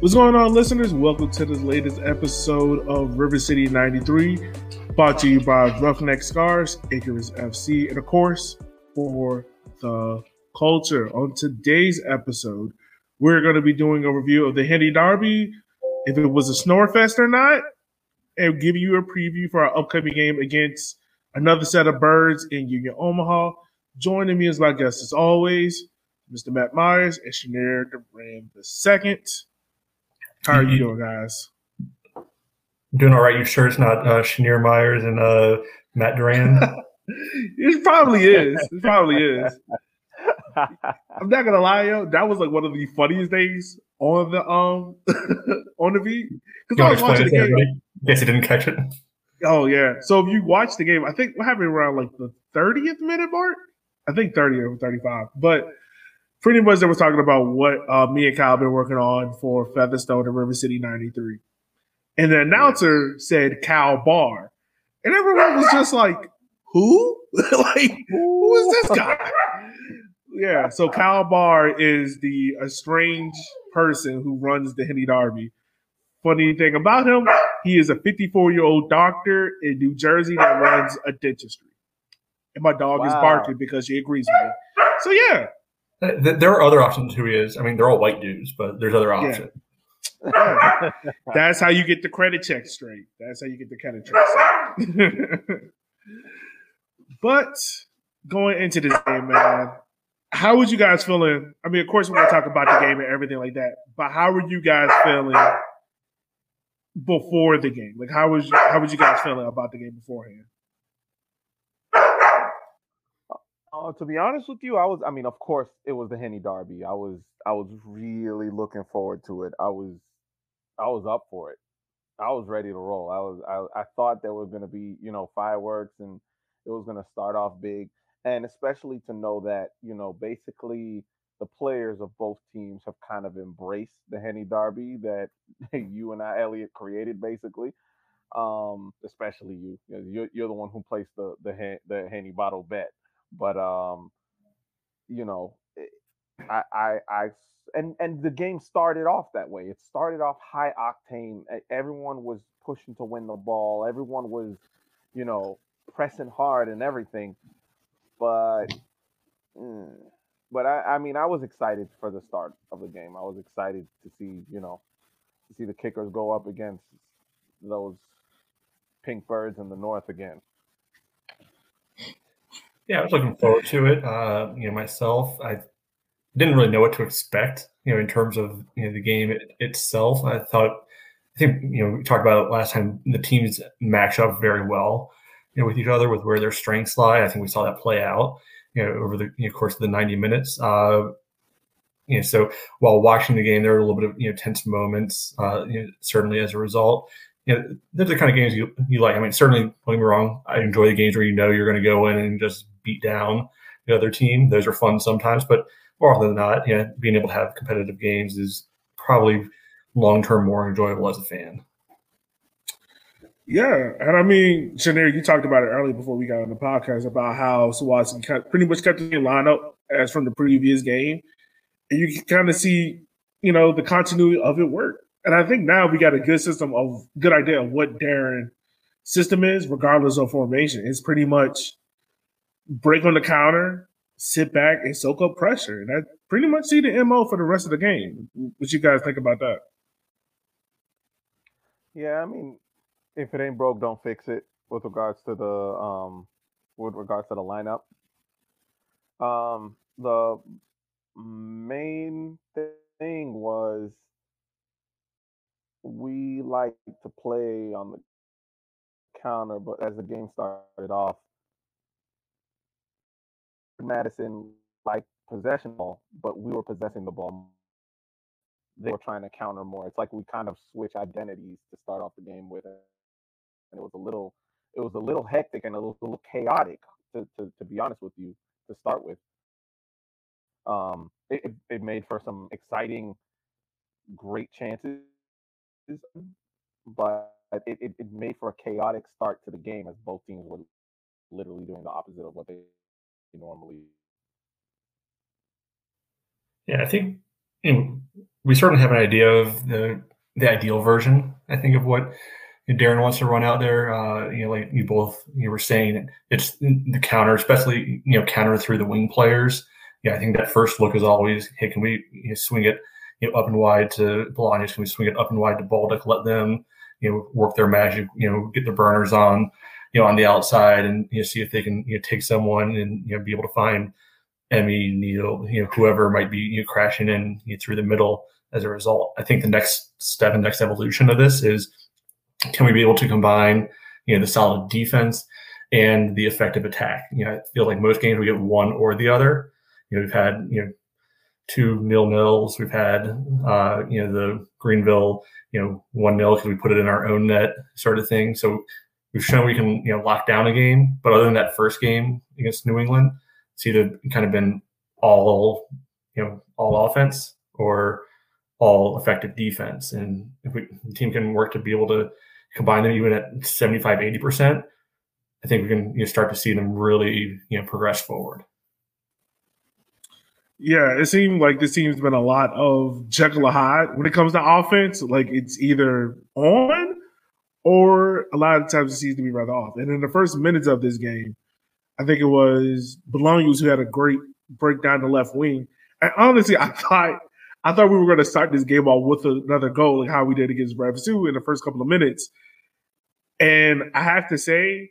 What's going on, listeners? Welcome to this latest episode of River City 93, brought to you by Roughneck Scars, Icarus FC, and of course, for the culture. On today's episode, we're going to be doing a review of the Henny Derby, if it was a snorefest or not, and give you a preview for our upcoming game against another set of birds in Union Omaha. Joining me as my guest, as always, Mr. Matt Myers and Duran II. How are you doing, guys? Doing all right. You sure it's not uh, Shanir Myers and uh, Matt Duran? it probably is. It probably is. I'm not gonna lie, yo. That was like one of the funniest days on the um on the beat because I was watching the game. Guess you didn't catch it. Oh yeah. So if you watch the game, I think what happened around like the 30th minute mark. I think 30 or 35, but pretty much they were talking about what uh, me and Kyle been working on for Featherstone and River City 93. And the announcer said Cal Bar. And everyone was just like, who? like, who is this guy? yeah, so Cal Bar is the estranged person who runs the Henny Derby. Funny thing about him, he is a 54 year old doctor in New Jersey that runs a dentistry. And my dog wow. is barking because she agrees with me. So yeah, Uh, there are other options who he is. I mean, they're all white dudes, but there's other options. Yeah. That's how you get the credit check straight. That's how you get the credit check straight. but going into this game, man, how was you guys feeling? I mean, of course, we're going to talk about the game and everything like that, but how were you guys feeling before the game? Like, how was how was you guys feeling about the game beforehand? Uh, to be honest with you, I was. I mean, of course, it was the Henny Derby. I was. I was really looking forward to it. I was. I was up for it. I was ready to roll. I was. I, I thought there was going to be, you know, fireworks and it was going to start off big, and especially to know that, you know, basically the players of both teams have kind of embraced the Henny Derby that you and I, Elliot, created, basically. Um, especially you. you're, you're the one who placed the the the Henny bottle bet. But um, you know, eh, I, I, I, and and the game started off that way. It started off high octane. Everyone was pushing to win the ball. Everyone was, you know, pressing hard and everything. But, mm, but I, I mean, I was excited for the start of the game. I was excited to see, you know, to see the kickers go up against those pink birds in the north again. Yeah, I was looking forward to it. Uh, you know, myself, I didn't really know what to expect. You know, in terms of you know the game it, itself, I thought. I think you know we talked about it last time. The teams match up very well, you know, with each other with where their strengths lie. I think we saw that play out, you know, over the you know, course of the ninety minutes. Uh, you know, so while watching the game, there were a little bit of you know tense moments. Uh, you know, certainly as a result, you know, they're the kind of games you, you like. I mean, certainly, don't get me wrong, I enjoy the games where you know you're going to go in and just beat down the other team. Those are fun sometimes, but more often than not, you know, being able to have competitive games is probably long term more enjoyable as a fan. Yeah, and I mean, Shanir, you talked about it earlier before we got on the podcast about how Sawatzky pretty much kept the lineup as from the previous game, and you can kind of see, you know, the continuity of it work. And I think now we got a good system of good idea of what Darren system is, regardless of formation. It's pretty much break on the counter, sit back and soak up pressure. And I pretty much see the MO for the rest of the game. What you guys think about that? Yeah, I mean, if it ain't broke, don't fix it with regards to the um with regards to the lineup. Um the main thing was we like to play on the counter, but as the game started off, Madison like possession ball, but we were possessing the ball. They were trying to counter more. It's like we kind of switch identities to start off the game with, and it was a little, it was a little hectic and a little, a little chaotic to, to, to be honest with you to start with. Um, it, it, made for some exciting, great chances, but it, it, it made for a chaotic start to the game as both teams were literally doing the opposite of what they normally. Yeah, I think you know, we certainly have an idea of the the ideal version. I think of what Darren wants to run out there. Uh, you know, like you both you were saying, it's the counter, especially you know counter through the wing players. Yeah, I think that first look is always, hey, can we you know, swing it you know up and wide to Bolaños? Can we swing it up and wide to Baldock? Let them you know work their magic. You know, get the burners on you know on the outside and you know see if they can you know take someone and you know be able to find Emmy, Neil, you know whoever might be you know, crashing in you know, through the middle as a result. I think the next step and next evolution of this is can we be able to combine, you know, the solid defense and the effective attack? You know, I feel like most games we get one or the other. You know, we've had, you know, two nil nils. We've had, uh, you know, the Greenville, you know, one nil because we put it in our own net sort of thing. So we've shown we can, you know, lock down a game. But other than that first game against New England, it's either kind of been all, you know, all offense or all effective defense. And if we, the team can work to be able to combine them even at 75, 80%, I think we can you know, start to see them really you know progress forward. Yeah, it seemed like this team's been a lot of Jekyll and Hyde when it comes to offense. Like it's either on or a lot of times it seems to be rather off. And in the first minutes of this game, I think it was Bolaños who had a great break down the left wing. And honestly, I thought I thought we were going to start this game off with another goal, like how we did against Havasu in the first couple of minutes. And I have to say,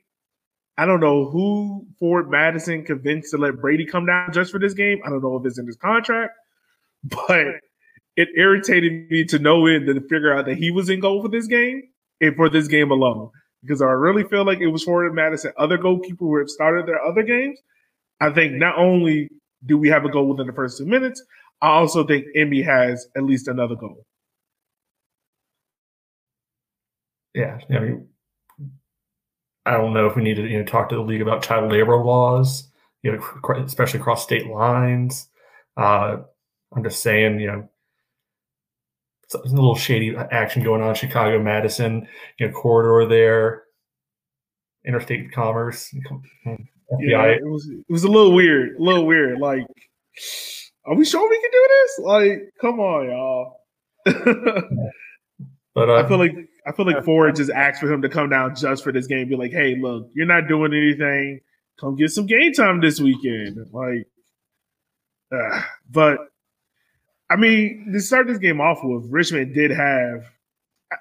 I don't know who Forward Madison convinced to let Brady come down just for this game. I don't know if it's in his contract, but it irritated me to no end to figure out that he was in goal for this game for this game alone. Because I really feel like it was Forward Madison, other goalkeeper who have started their other games. I think not only do we have a goal within the first two minutes, I also think Emmy has at least another goal. Yeah, I mean, I don't know if we need to you know talk to the league about child labor laws, you know, especially across state lines. Uh, I'm just saying, you know, a little shady action going on Chicago Madison, you know, corridor there, interstate commerce. FBI. Yeah, it was it was a little weird, a little weird. Like are we sure we can do this? Like, come on, y'all. but uh, I feel like I feel like Ford just asked for him to come down just for this game. Be like, hey, look, you're not doing anything. Come get some game time this weekend. Like, uh, but I mean, to start this game off with, Richmond did have. I,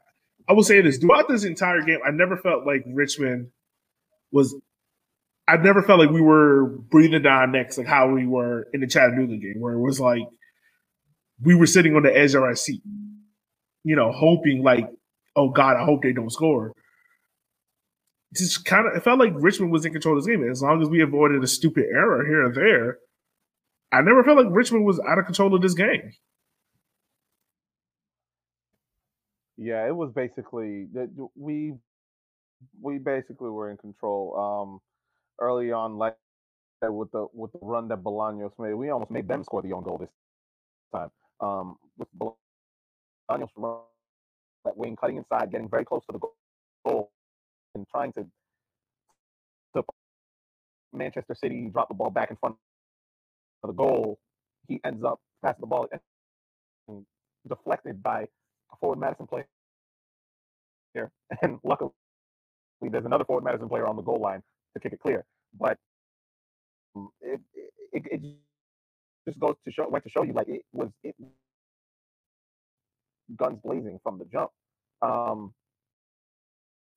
I will say this throughout this entire game, I never felt like Richmond was I've never felt like we were breathing down necks like how we were in the Chattanooga game, where it was like we were sitting on the edge of our seat, you know, hoping like, oh God, I hope they don't score. Just kind of, it felt like Richmond was in control of this game. As long as we avoided a stupid error here and there, I never felt like Richmond was out of control of this game. Yeah, it was basically that we we basically were in control. Um, early on, like with the with the run that Bolaños made, we almost made them score the own goal this time. Um, with Bolaños run that wing cutting inside, getting very close to the goal, and trying to to Manchester City drop the ball back in front of the goal. He ends up passing the ball and deflected by forward Madison player. And luckily, there's another forward Madison player on the goal line to kick it clear. But it, it, it just goes to show went to show you like it was it guns blazing from the jump. Um,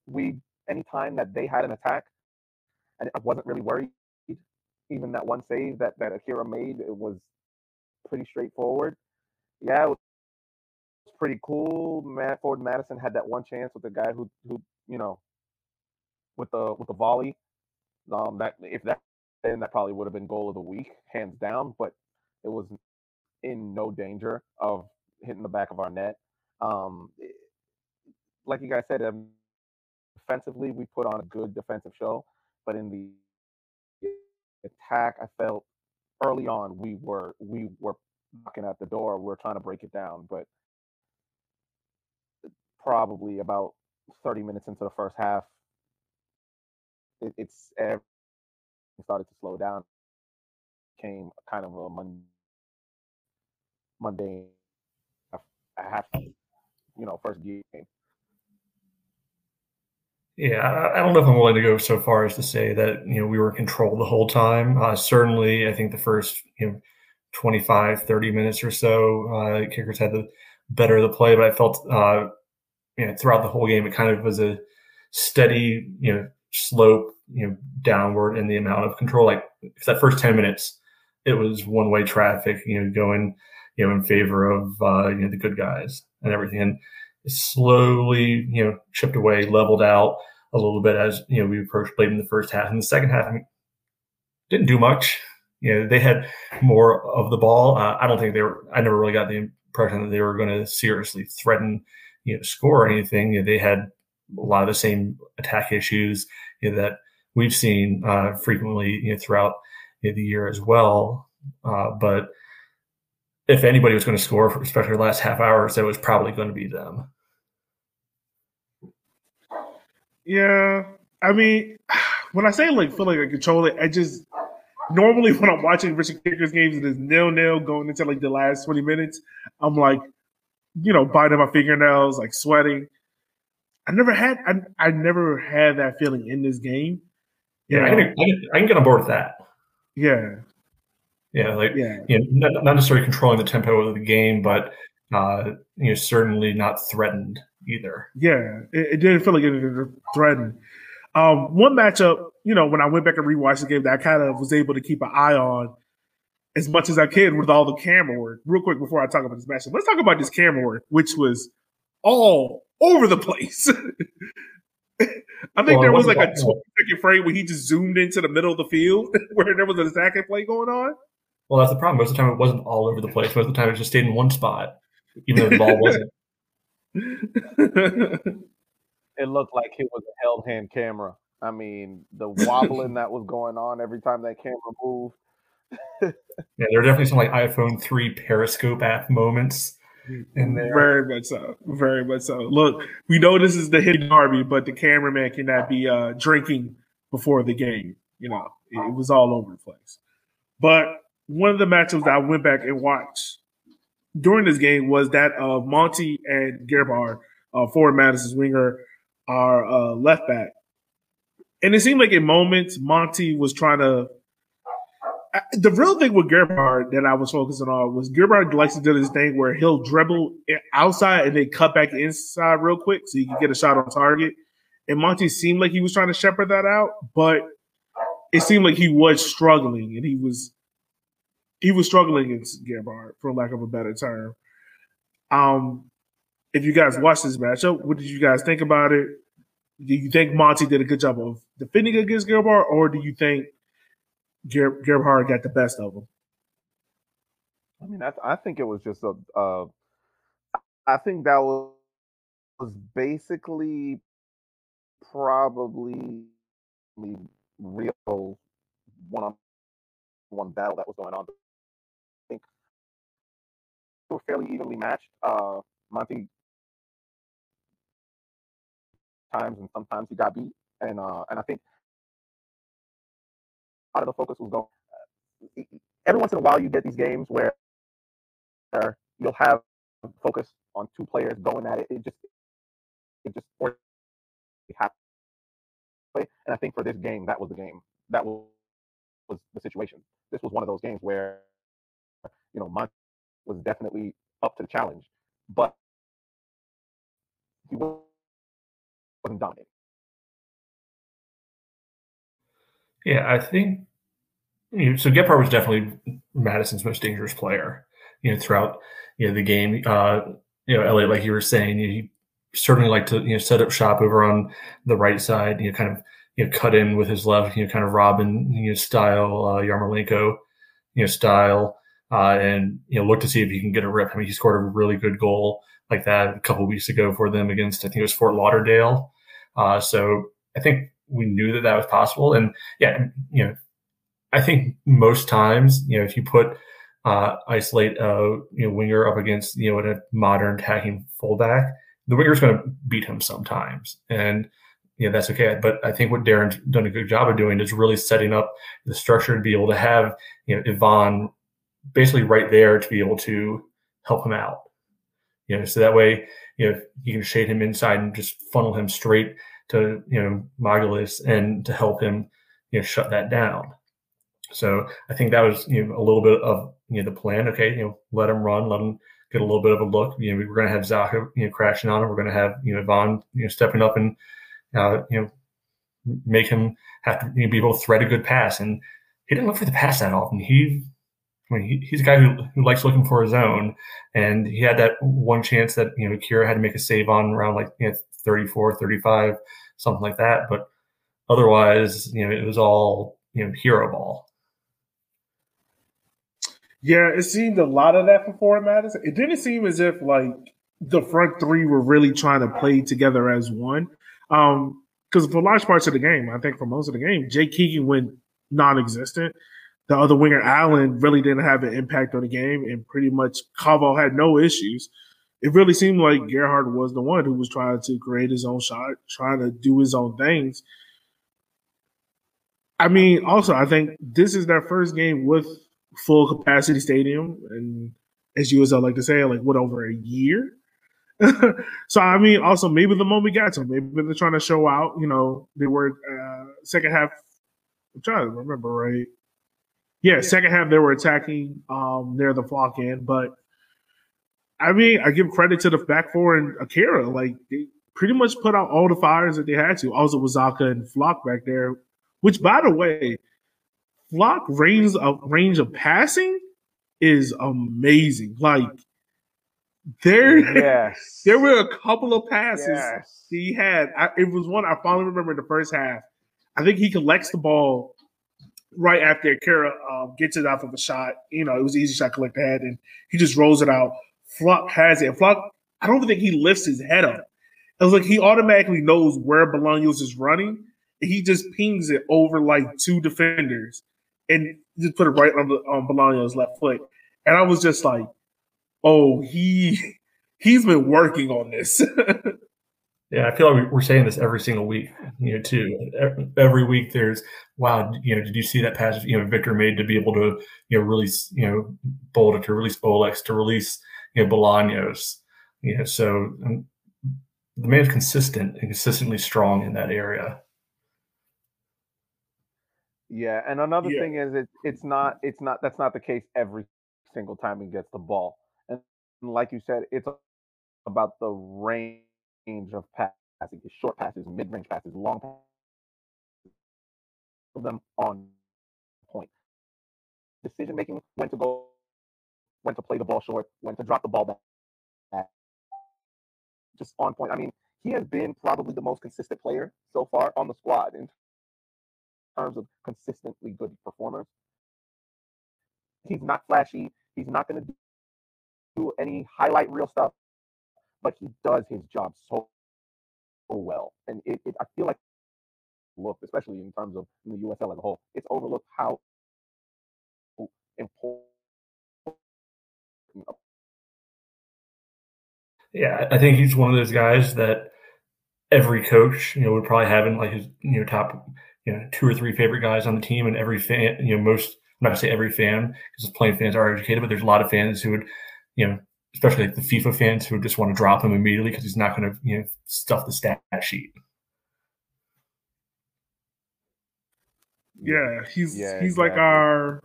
we anytime that they had an attack, and I wasn't really worried. Even that one save that that Akira made, it was pretty straightforward. Yeah, it was pretty cool. Matt Ford Madison had that one chance with the guy who who you know with the with the volley. Um, that if that then that probably would have been goal of the week, hands down. But it was in no danger of hitting the back of our net. Um, like you guys said, um, defensively we put on a good defensive show, but in the attack, I felt early on we were we were knocking at the door. We are trying to break it down, but probably about 30 minutes into the first half, it, it's started to slow down. Came kind of a mundane half, you know, first game. Yeah, I don't know if I'm willing to go so far as to say that you know we were controlled the whole time. Uh, certainly, I think the first you know 25, 30 minutes or so, uh, kickers had the better of the play, but I felt uh, you know throughout the whole game it kind of was a steady you know slope you know downward in the amount of control. Like that first 10 minutes, it was one way traffic, you know, going you know in favor of uh, you know the good guys and everything. And slowly, you know, chipped away, leveled out a little bit as you know we approached played in the first half. In the second half, I mean, didn't do much. You know, they had more of the ball. Uh, I don't think they were. I never really got the impression that they were going to seriously threaten, you know, score or anything. They had a lot of the same attack issues you know, that we've seen uh, frequently you know, throughout you know, the year as well. Uh, but if anybody was going to score, especially the last half hour, so it was probably going to be them. Yeah, I mean, when I say like feel like I control it, I just normally when I'm watching Richmond Kickers games and it's nil nil going into like the last 20 minutes, I'm like, you know, biting my fingernails, like sweating. I never had I, I never had that feeling in this game. Yeah, I can, I can, I can get on board with that. Yeah, yeah, like yeah, you know, not, not necessarily controlling the tempo of the game, but uh, you know, certainly not threatened either. Yeah, it, it didn't feel like it was threatened. Um, one matchup, you know, when I went back and rewatched the game, that I kind of was able to keep an eye on as much as I could with all the camera work. Real quick before I talk about this matchup, let's talk about this camera work, which was all over the place. I think well, there was like a 20 second frame where he just zoomed into the middle of the field where there was an attacking play going on. Well, that's the problem. Most of the time, it wasn't all over the place. Most of the time, it just stayed in one spot, even though the ball wasn't. it looked like it was a held hand camera. I mean, the wobbling that was going on every time that camera moved. Yeah, there are definitely some like iPhone 3 Periscope app moments in there. Very much so. Very much so. Look, we know this is the Henny derby, but the cameraman cannot be uh, drinking before the game. You know, it, it was all over the place. But one of the matchups that I went back and watched during this game was that of Monty and Gebhard, uh, forward Madison's winger, our uh, left back. And it seemed like in moments Monty was trying to. The real thing with Gebhard that I was focusing on was Gebhard likes to do this thing where he'll dribble outside and then cut back inside real quick so he can get a shot on target. And Monty seemed like he was trying to shepherd that out, but it seemed like he was struggling and he was he was struggling against Gebhard, for lack of a better term. Um, if you guys watched this matchup, what did you guys think about it? Do you think Monty did a good job of defending against Gebhard, or do you think Ger- Gebhard got the best of him? I mean, I, I think it was just a. Uh, I think that was was basically probably the real one on one battle that was going on I think they were fairly evenly matched. Uh, Monty times and sometimes he got beat, and uh, and I think lot of the focus was going. Every once in a while, you get these games where, where you'll have focus on two players going at it. It just it just happens. And I think for this game, that was the game. That was was the situation. This was one of those games where you know Monty was definitely up to the challenge, but he wasn't dominating. Yeah, I think you know, so. Gebhard was definitely Madison's most dangerous player. You know, throughout you know the game, uh, you know, Elliot, like you were saying, he certainly like to you know set up shop over on the right side, you know, kind of you know cut in with his left, you know, kind of Robben you know style, uh, Yarmolenko, you know style, uh, and you know look to see if he can get a rip. I mean, he scored a really good goal like that a couple weeks ago for them against I think it was Fort Lauderdale. Uh, so I think we knew that that was possible, and yeah, you know, I think most times you know if you put uh, isolate a you know winger up against you know a modern attacking fullback, the winger's going to beat him sometimes, and yeah, that's okay. But I think what Darren's done a good job of doing is really setting up the structure to be able to have you know Ivan basically right there to be able to help him out. You know, so that way, you know, you can shade him inside and just funnel him straight to, you know, Magalhaes and to help him, you know, shut that down. So I think that was, you know, a little bit of, you know, the plan. Okay, you know, let him run, let him get a little bit of a look. You know, we're going to have Zaha, you know, crashing on him. We're going to have, you know, Vaughn, you know, stepping up and, uh, you know, make him have to you know, be able to thread a good pass. And he didn't look for the pass that often. He I mean, he, he's a guy who, who likes looking for his own, and he had that one chance that you know Kira had to make a save on around like you know, 34, 35, something like that. But otherwise, you know, it was all you know hero ball. Yeah, it seemed a lot of that for Forward Madison. It didn't seem as if like the front three were really trying to play together as one. Um, because for large parts of the game, I think for most of the game, Jake Keegan went non-existent the other winger, Allen, really didn't have an impact on the game, and pretty much Calvo had no issues. It really seemed like Gebhard was the one who was trying to create his own shot, trying to do his own things. I mean, also, I think this is their first game with full capacity stadium, and as you as I like to say, like what over a year. so I mean, also maybe the moment we got to maybe they're trying to show out. You know, they were uh, second half. I'm trying to remember right. Yeah, second half they were attacking um, near the flock end, but I mean, I give credit to the back four and Akira. Like they pretty much put out all the fires that they had to. Also with Zaka and Flock back there, which by the way, Flock range of range of passing is amazing. Like there, yes. there were a couple of passes yes. he had. I, it was one I finally remember in the first half. I think he collects the ball right after Akira um, gets it off of a shot. You know, it was an easy shot, collect the head, and he just rolls it out. Flock has it. Flock, I don't think he lifts his head up. It was like he automatically knows where Bolaños is running, he just pings it over like two defenders and just put it right on, the, on Bolaños' left foot. And I was just like, oh, he he's been working on this. Yeah, I feel like we're saying this every single week, you know, too. Every week there's, wow, you know, did you see that pass, you know, Victor made to be able to, you know, release, you know, Bolda to release Olex, to release, you know, Bolaños. You know, so um, the man's consistent and consistently strong in that area. Yeah, and another yeah. thing is it, it's not it's not that's not the case every single time he gets the ball. And like you said, it's about the range range of passing, his short passes, mid-range passes, long passes, them on point. Decision making, when to go, when to play the ball short, when to drop the ball back. Just on point. I mean, he has been probably the most consistent player so far on the squad in terms of consistently good performers. He's not flashy. He's not going to do any highlight reel stuff but he does his job so, so well. And it, it, I feel like look, especially in terms of the USL as a whole, it's overlooked how important. Yeah, I think he's one of those guys that every coach, you know, would probably have in like his, you know, top, you know, two or three favorite guys on the team, and every fan, you know, most. I'm not gonna say every fan because playing fans are educated, but there's a lot of fans who would, you know, especially like the FIFA fans who just want to drop him immediately because he's not going to you know stuff the stat sheet. Yeah, he's yeah, he's exactly. like our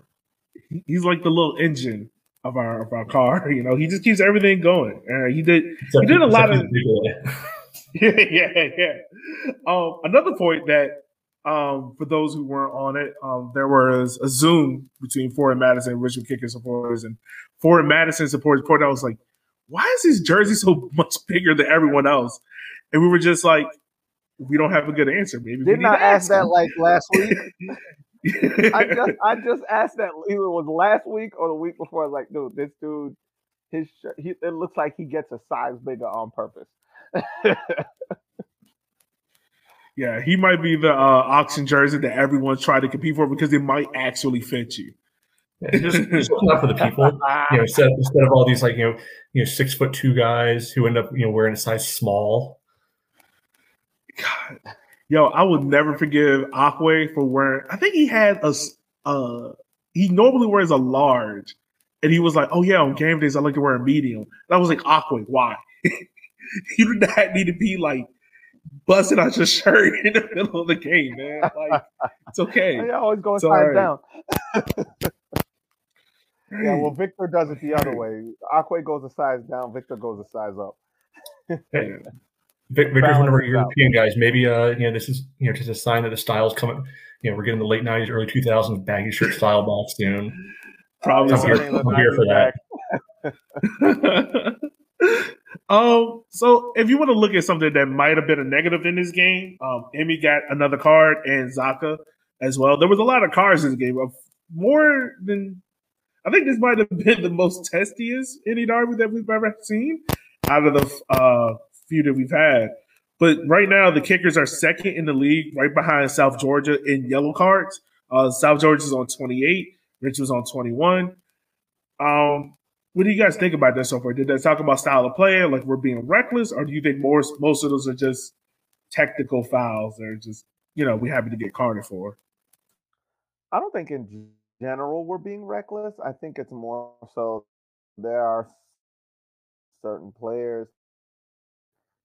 he's like the little engine of our of our car. You know, he just keeps everything going. Uh, he did except he did a lot of yeah yeah yeah. Um, another point that um, for those who weren't on it, um, there was a Zoom between Forward Madison and Richmond Kicker supporters, and Forward Madison supporters. Portnoy was like, why is his jersey so much bigger than everyone else? And we were just like, we don't have a good answer. Maybe didn't I ask that like last week? I just I just asked that either it was last week or the week before. I was Like, dude, this dude, his shirt, he, it looks like he gets a size bigger on purpose. yeah, he might be the uh, auction jersey that everyone's trying to compete for because it might actually fit you. Yeah, just, just enough for the people. You know, instead, instead of all these like you know, you know, six foot two guys who end up you know wearing a size small. God, yo, I would never forgive Akwe for wearing. I think he had a. Uh, he normally wears a large, and he was like, "Oh yeah, on game days I like to wear a medium." And I was like, "Akwe, why? you do not need to be like busting out your shirt in the middle of the game, man. Like, it's okay. They always going size right. down." Yeah, well, Victor does it the other way. Akwe goes a size down, Victor goes a size up. hey, Victor's one of our European guys. Maybe uh, you know, this is you know just a sign that the style's coming. You know, we're getting the late '90s, early 2000s baggy shirt style back soon. Probably I'm here, I'm here for that. um, so if you want to look at something that might have been a negative in this game, um, Emmy got another card and Zaka as well. There was a lot of cards in the game, of more than I think this might have been the most testiest Henny derby that we've ever seen out of the uh, few that we've had. But right now, the kickers are second in the league, right behind South Georgia in yellow cards. Uh, South Georgia's on 28, Richmond's on 21. Um, what do you guys think about that so far? Did they talk about style of play, like we're being reckless, or do you think more most of those are just technical fouls? They're just you know we happy to get carded for. I don't think in general we're being reckless. I think it's more so there are certain players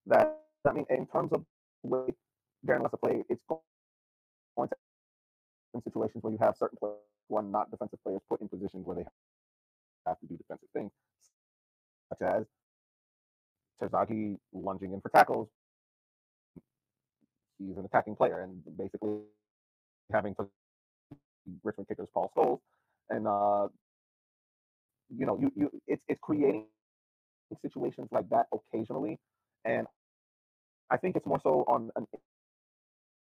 that I mean in terms of way Darren wants to play, it's going to in situations where you have certain players who are not defensive players put in positions where they have to do defensive things, such as Terzaghi lunging in for tackles. He's an attacking player and basically having to Richmond kickers Paul Scholes, and uh, you know, you you it's it's creating situations like that occasionally, and I think it's more so on an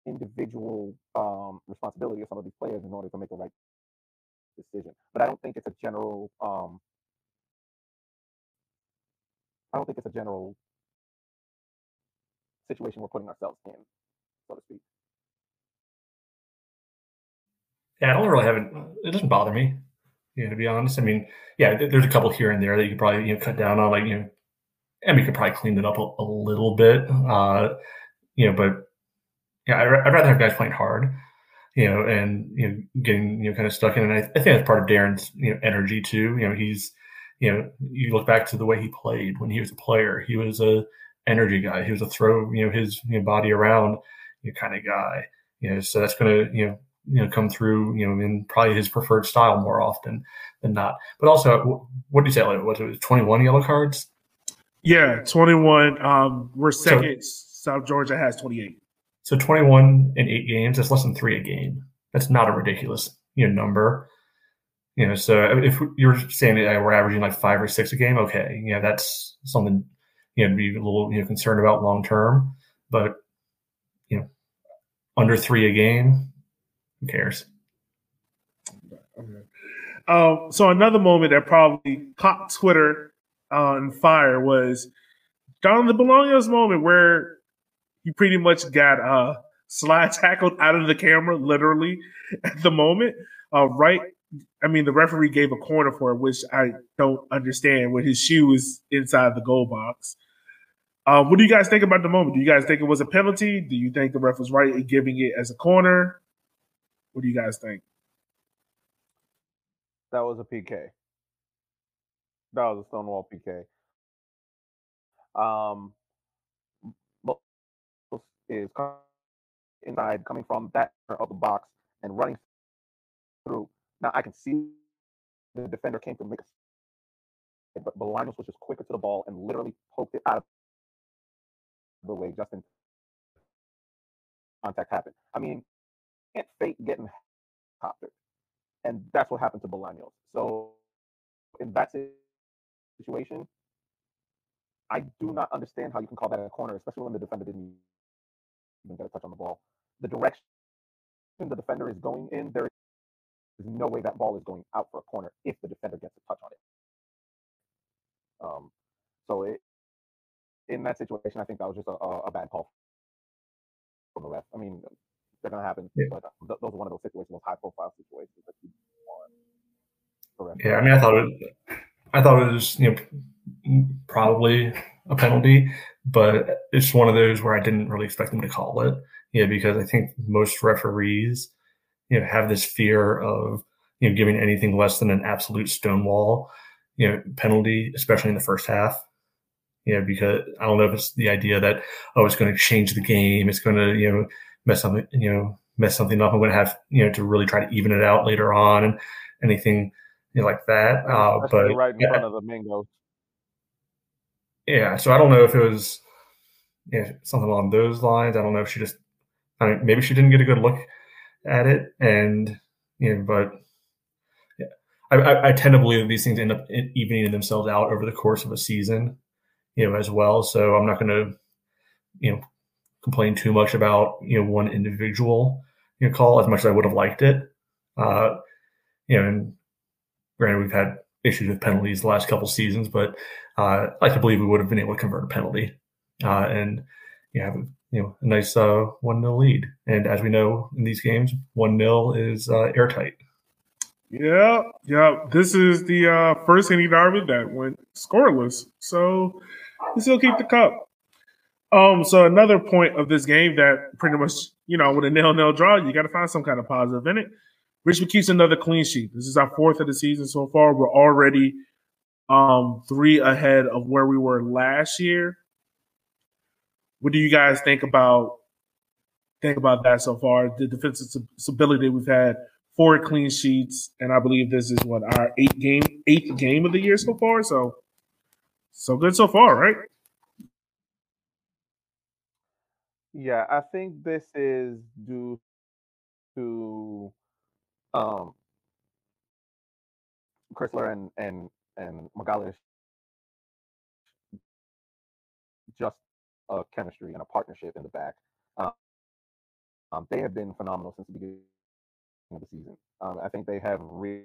individual um, responsibility of some of these players in order to make the right decision. But I don't think it's a general. Um, I don't think it's a general situation we're putting ourselves in, so to speak. Yeah, I don't really have it. It doesn't bother me. You know, to be honest. I mean, yeah, there's a couple here and there that you could probably you know cut down on, like you know, and we could probably clean it up a, a little bit. Uh, you know, but yeah, I, would rather have guys playing hard. You know, and you know, getting you know kind of stuck in. And I, I think that's part of Darren's you know energy too. You know, he's you know, you look back to the way he played when he was a player. He was a energy guy. He was a throw you know his you know, body around you know, kind of guy. You know, so that's going to you know you know come through you know in probably his preferred style more often than not. But also, what do you say? Like, was it twenty one yellow cards? Yeah, twenty one. Um, we're second. So, South Georgia has twenty eight. So twenty one in eight games. That's less than three a game. That's not a ridiculous you know number. You know, so if you're saying that we're averaging like five or six a game, okay, yeah, that's something you know to be a little you know concerned about long term. But you know, under three a game, who cares? Okay. Um, so another moment that probably caught Twitter on fire was Don the Bolaños' moment where he pretty much got uh, slide tackled out of the camera, literally at the moment. Uh, right, I mean, the referee gave a corner for it, which I don't understand. When his shoe was inside the goal box. Um, what do you guys think about the moment? Do you guys think it was a penalty? Do you think the ref was right in giving it as a corner? What do you guys think? That was a PK. That was a Stonewall PK. Um, is inside coming from that of the box and running through. Now I can see the defender came to make a but Bolaños was just quicker to the ball and literally poked it out of the way just in contact happened. I mean, can't fake getting coptered. And that's what happened to Bolaños. So in that situation, I do not understand how you can call that a corner, especially when the defender didn't even get a touch on the ball. The direction the defender is going in, there is no way that ball is going out for a corner if the defender gets a touch on it. Um, so it, in that situation, I think that was just a, a bad call from the ref. I mean, they're gonna happen, yeah. but th- those are one of those situations, those high-profile situations that you want. Yeah, I mean, I thought it, I thought it was you know probably a penalty, but it's one of those where I didn't really expect them to call it. Yeah, because I think most referees, you know, have this fear of you know giving anything less than an absolute stonewall, you know, penalty, especially in the first half. You know, because I don't know if it's the idea that oh, it's going to change the game, it's going to you know mess something you know mess something up. I'm going to have you know to really try to even it out later on and anything you know, like that. Uh, but right in yeah, front of the Mingos. Yeah, so I don't know if it was yeah, something along those lines. I don't know if she just I mean, maybe she didn't get a good look at it, and you know, but yeah, I, I, I tend to believe that these things end up evening themselves out over the course of a season, you know, as well. So I'm not going to, you know, complain too much about you know one individual you know, call as much as I would have liked it. Uh, you know, and granted, we've had issues with penalties the last couple seasons, but uh, I to believe we would have been able to convert a penalty uh, and you have you know a nice uh, one 0 lead. And as we know in these games, one 0 is uh, airtight. Yeah, yeah. This is the uh, first Henny Derby that went scoreless, so we still keep the cup. Um, so another point of this game that pretty much, you know, with a nil-nil draw, you got to find some kind of positive in it. Richmond keeps another clean sheet. This is our fourth of the season so far. We're already um, three ahead of where we were last year. What do you guys think about think about that so far? The defensive stability we've had four clean sheets, and I believe this is what our eighth game eighth game of the year so far. So so good so far, right? Yeah, I think this is due to um Chrysler and and and Magalhaes just a chemistry and a partnership in the back. Um, um, they have been phenomenal since the beginning of the season. Um, I think they have really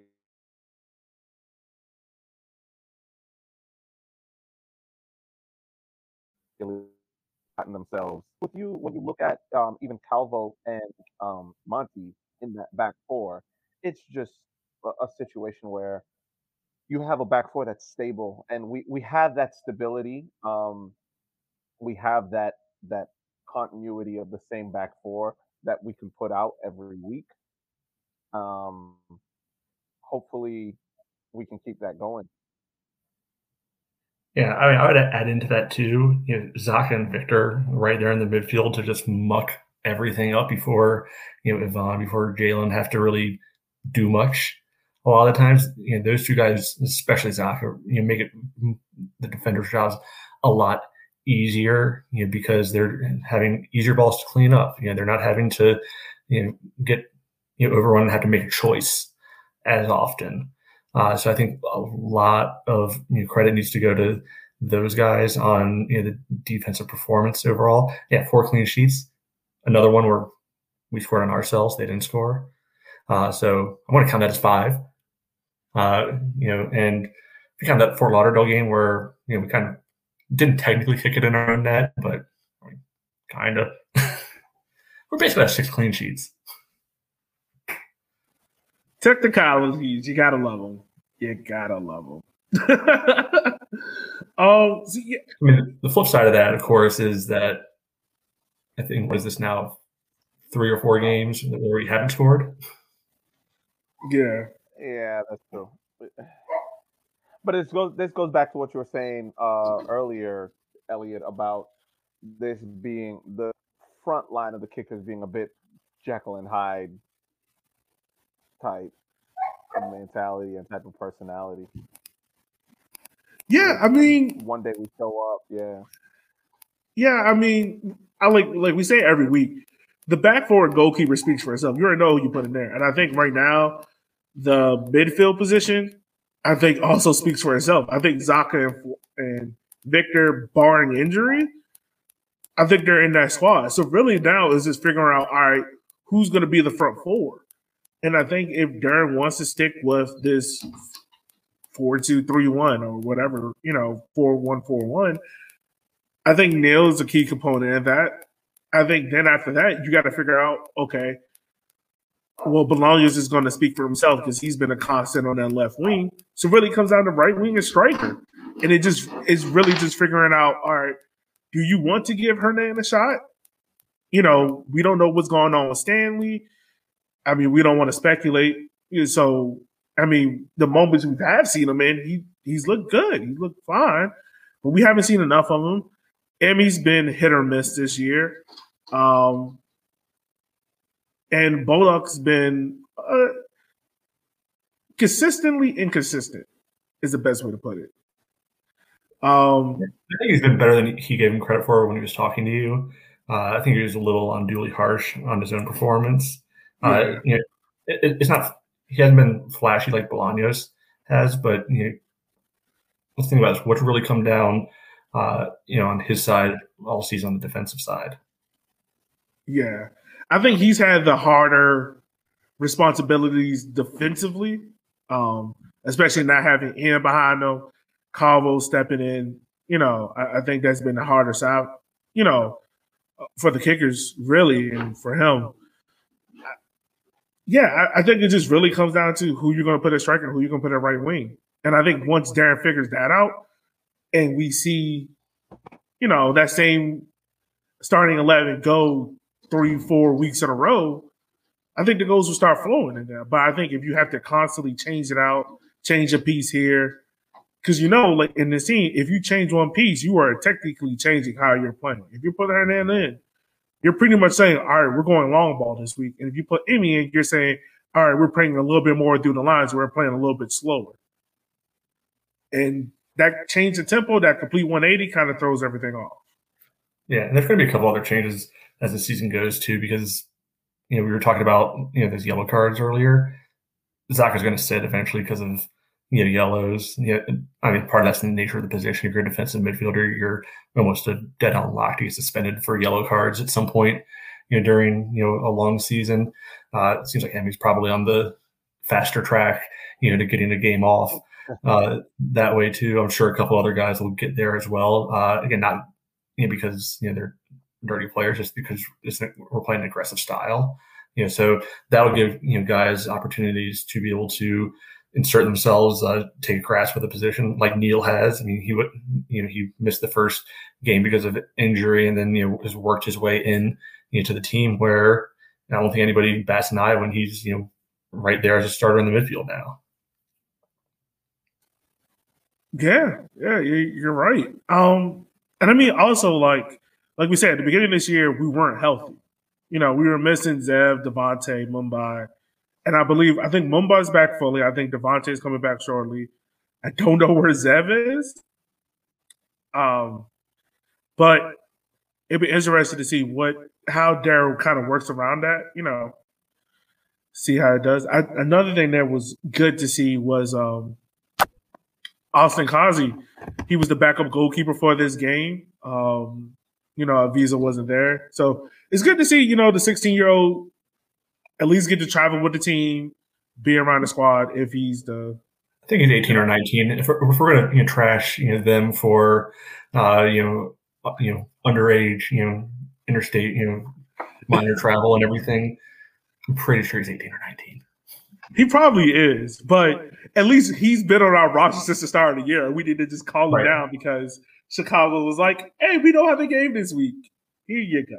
gotten themselves. With you, when you look at um, even Calvo and um, Monty in that back four, it's just a, a, situation where you have a back four that's stable, and we we have that stability. Um, we have that that continuity of the same back four that we can put out every week. Um, hopefully, we can keep that going. Yeah, I mean, I would add into that too. You know, Zach and Victor right there in the midfield to just muck everything up before you know Ivan, before Jalen have to really do much. A lot of times, you know, those two guys, especially Zach, you know, make it the defender's jobs a lot easier, you know, because they're having easier balls to clean up. You know, they're not having to, you know, get you know overrun and have to make a choice as often. Uh, so I think a lot of you know, credit needs to go to those guys on you know the defensive performance overall. Yeah, four clean sheets. Another one where we scored on ourselves; they didn't score. Uh, so I want to count that as five. Uh, you know, and we count that Fort Lauderdale game where you know we kind of didn't technically kick it in our own net, but kind of. We're basically at six clean sheets. Technicalities, you gotta love them. You gotta love them. um, so yeah. I mean, the flip side of that, of course, is that I think what is this now, three or four games where we haven't scored. Yeah, yeah, that's true. But it goes. This goes back to what you were saying uh, earlier, Elliot, about this being the front line of the kickers being a bit Jekyll and Hyde type of mentality and type of personality. Yeah, I mean, one day we show up. Yeah, yeah. I mean, I like like we say every week. The back forward goalkeeper speaks for itself. You already know who you put in there, and I think right now the midfield position, I think also speaks for itself. I think Zaka and, and Victor, barring injury, I think they're in that squad. So really now is just figuring out, all right, who's going to be the front four? And I think if Darren wants to stick with this four two three one or whatever, you know, four one four one, I think Neal is a key component of that. I think then after that, you got to figure out, okay, well, Bolaños is going to speak for himself because he's been a constant on that left wing. So really comes down to right wing and striker. And it just is really just figuring out, all right, do you want to give Hernan a shot? You know, we don't know what's going on with Stanley. I mean, we don't want to speculate. So, I mean, the moments we have seen him in, he he's looked good. He looked fine, but we haven't seen enough of him. Emmy's been hit or miss this year. Um, and Bolduc's been uh, consistently inconsistent, is the best way to put it. Um, I think he's been better than he gave him credit for when he was talking to you. Uh, I think he was a little unduly harsh on his own performance. Uh, yeah. Uh, you know, it, it's not he hasn't been flashy like Bolaños has, but you know, let's think about this. What's really come down, uh, you know, on his side all season on the defensive side. Yeah, I think he's had the harder responsibilities defensively, um, especially not having Ian behind him, Calvo stepping in. You know, I, I, think that's been the harder side. You know, for the kickers really, and for him. Yeah, I, I think it just really comes down to who you're going to put at striker, who you're going to put at right wing. And I think once Darren figures that out, and we see, you know, that same starting eleven go three, four weeks in a row, I think the goals will start flowing in there. But I think if you have to constantly change it out, change a piece here, because you know, like in the scene, if you change one piece, you are technically changing how you're playing. If you put Hernan in, you're pretty much saying, all right, we're going long ball this week. And if you put Emmy in, you're saying, all right, we're playing a little bit more through the lines. We're playing a little bit slower. And that change of tempo, that complete 180 kind of throws everything off. Yeah, and there's going to be a couple other changes as the season goes too, because you know we were talking about you know those yellow cards earlier. Zach is going to sit eventually because of you know yellows. You know, I mean, part of that's in the nature of the position. If you're a defensive midfielder, you're almost a dead on lock to get suspended for yellow cards at some point. You know, during you know a long season, uh, it seems like Emmy's probably on the faster track. You know, to getting a game off uh, that way too. I'm sure a couple other guys will get there as well. Uh, again, not you know, because you know they're dirty players just because we're playing an aggressive style. You know, so that'll give you know guys opportunities to be able to insert themselves, uh, take a grasp of the position, like Neil has. I mean, he would you know he missed the first game because of injury, and then you know has worked his way in you know to the team where I don't think anybody bats an eye when he's you know right there as a starter in the midfield now. Yeah, yeah, you're right. Um, and I mean also like like we said at the beginning of this year, we weren't healthy. You know, we were missing Zev, Devontae, Mumbai. And I believe, I think Mumbai's back fully. I think Devontae is coming back shortly. I don't know where Zev is. Um, but it'd be interesting to see what how Daryl kind of works around that. You know, see how it does. I, another thing that was good to see was um, Austin Kazi. He was the backup goalkeeper for this game. Um, you know, a visa wasn't there. So it's good to see, you know, the 16 year old at least get to travel with the team, be around the squad if he's the. I think he's 18 or 19. If we're, if we're going to you know, trash you know them for, uh, you know, uh, you know, underage, you know, interstate, you know, minor travel and everything, I'm pretty sure he's 18 or 19. He probably is, but at least he's been on our roster since the start of the year. We need to just call him right. down because Chicago was like, "Hey, we don't have a game this week. Here you go."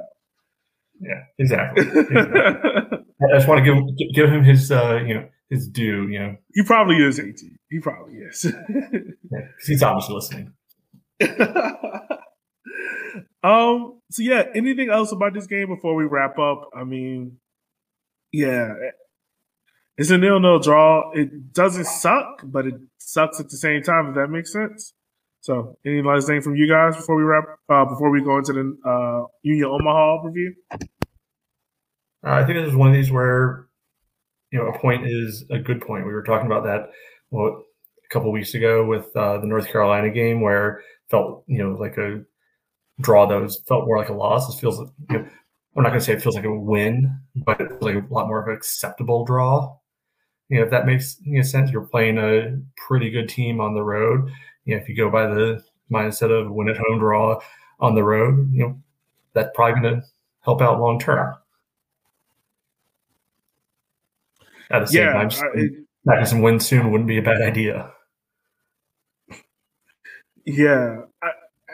Yeah, exactly. exactly. I just want to give give him his uh, you know his due. You know, he probably is eighteen. He probably is. yeah, he's obviously listening. um. So yeah, anything else about this game before we wrap up? I mean, yeah, it's a nil nil draw. It doesn't suck, but it sucks at the same time. If that makes sense. So, any last thing from you guys before we wrap? Uh, before we go into the uh, Union Omaha review. Uh, I think this is one of these where you know a point is a good point. We were talking about that well a couple weeks ago with uh, the North Carolina game where felt you know like a draw that was felt more like a loss. It feels, you know, I'm not going to say it feels like a win, but it feels like a lot more of an acceptable draw. You know, if that makes know, sense, you're playing a pretty good team on the road. You know, if you go by the mindset of win at home draw on the road, you know, that's probably going to help out long term. At the same Yeah, time, having some wins soon wouldn't be a bad idea. Yeah, I,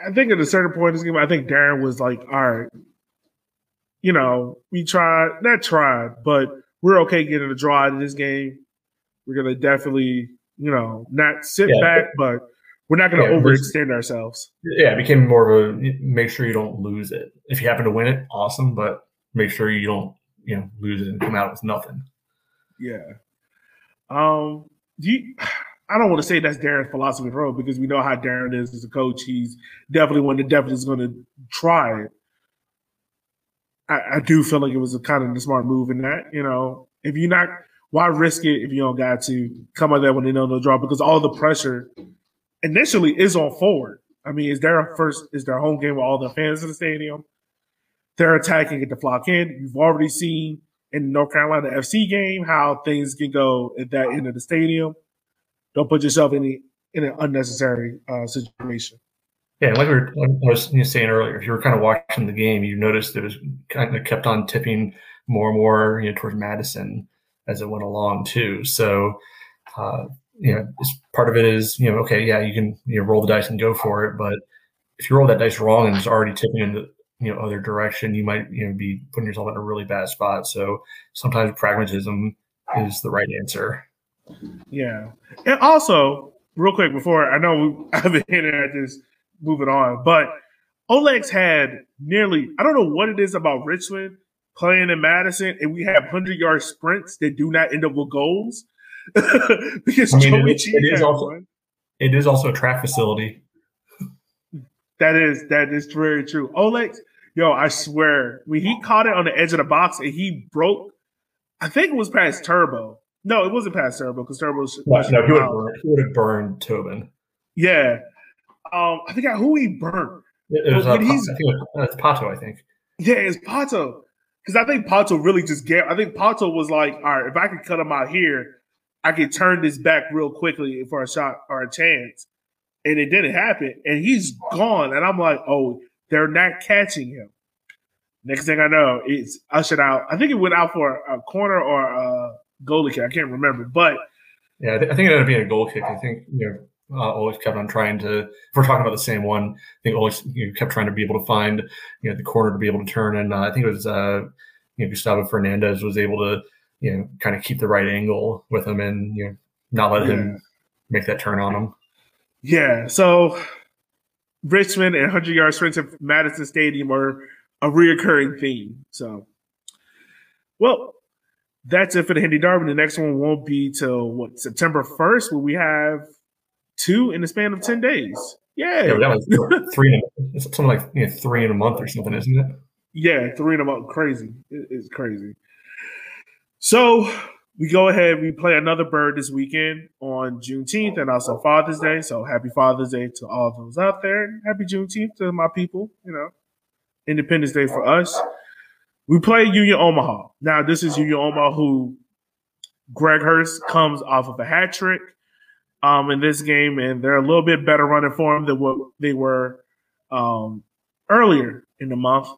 I think at a certain point in this game, I think Darren was like, "All right, you know, we tried, not tried, but we're okay getting a draw out of this game. We're gonna definitely, you know, not sit Yeah. back, but we're not gonna Yeah, this- overextend ourselves." Yeah, it became more of a make sure you don't lose it. If you happen to win it, awesome, but make sure you don't, you know, lose it and come out with nothing. Yeah. Um. Do you? I don't want to say that's Darren's philosophy road because we know how Darren is as a coach. He's definitely one that definitely is going to try it. I, I do feel like it was a kind of the smart move in that. You know, if you're not, why risk it if you don't got to come out there when they know no draw? Because all the pressure initially is on forward. I mean, is their first? Is their home game with all the fans in the stadium? They're attacking at the flock in. You've already seen in North Carolina FC game how things can go at that end of the stadium. Don't put yourself in the, in an unnecessary uh, situation. Yeah, like we were I was saying earlier, if you were kind of watching the game, you noticed it was kind of kept on tipping more and more, you know, towards Madison as it went along too. So, uh, you know, it's, part of it is, you know, okay, yeah, you can you know roll the dice and go for it, but if you roll that dice wrong and it's already tipping in the you know other direction, you might you know be putting yourself in a really bad spot. So sometimes pragmatism is the right answer. Yeah. And also, real quick before I know I've been hinting at this moving on, but oleg's had nearly, I don't know what it is about Richmond playing in Madison, and we have 100 yard sprints that do not end up with goals. because I mean, Joey it- G it is also- one. It is also a track facility. That is that is very true. Olex, yo, I swear, when he caught it on the edge of the box and he broke, I think it was past Turbo. No, it wasn't past Turbo because Turbo's No, no, he would have burned, he would have burned Tobin. yeah. Um, I forgot who he burned. It was, But uh, he's- I think it was, uh, it's Pato, I think. Yeah, it's Pato. Because I think Pato really just get. I think Pato was like, all right, if I can cut him out here, I could turn this back real quickly for a shot or a chance. And it didn't happen. And he's gone. And I'm like, oh, they're not catching him. Next thing I know, it's ushered out. I think it went out for a corner or a goalie kick. I can't remember. But Yeah, I, th- I think it ended up being a goal kick. I think you know, uh, always kept on trying to. If we're talking about the same one, I think always you know, kept trying to be able to find you know the corner to be able to turn, and uh, I think it was uh, you know Gustavo Fernandez was able to you know kind of keep the right angle with him and you know not let him make that turn on him. Yeah, so Richmond and 100 yard sprints at Madison Stadium are a reoccurring theme. So, well, that's it for the Henny Derby. The next one won't be till what September 1st, where we have two in the span of 10 days. Yeah, Yeah, got like three, in a, it's something like you know, three in a month or something, isn't it? yeah, three in a month. Crazy. It- It's crazy. So we go ahead, we play another bird this weekend on Juneteenth and also Father's Day. So happy Father's Day to all those out there. and Happy Juneteenth to my people, you know. Independence Day for us. We play Union Omaha. Now, this is Union Omaha who Greg Hurst comes off of a hat trick um, in this game, and they're a little bit better running form than what they were um, earlier in the month.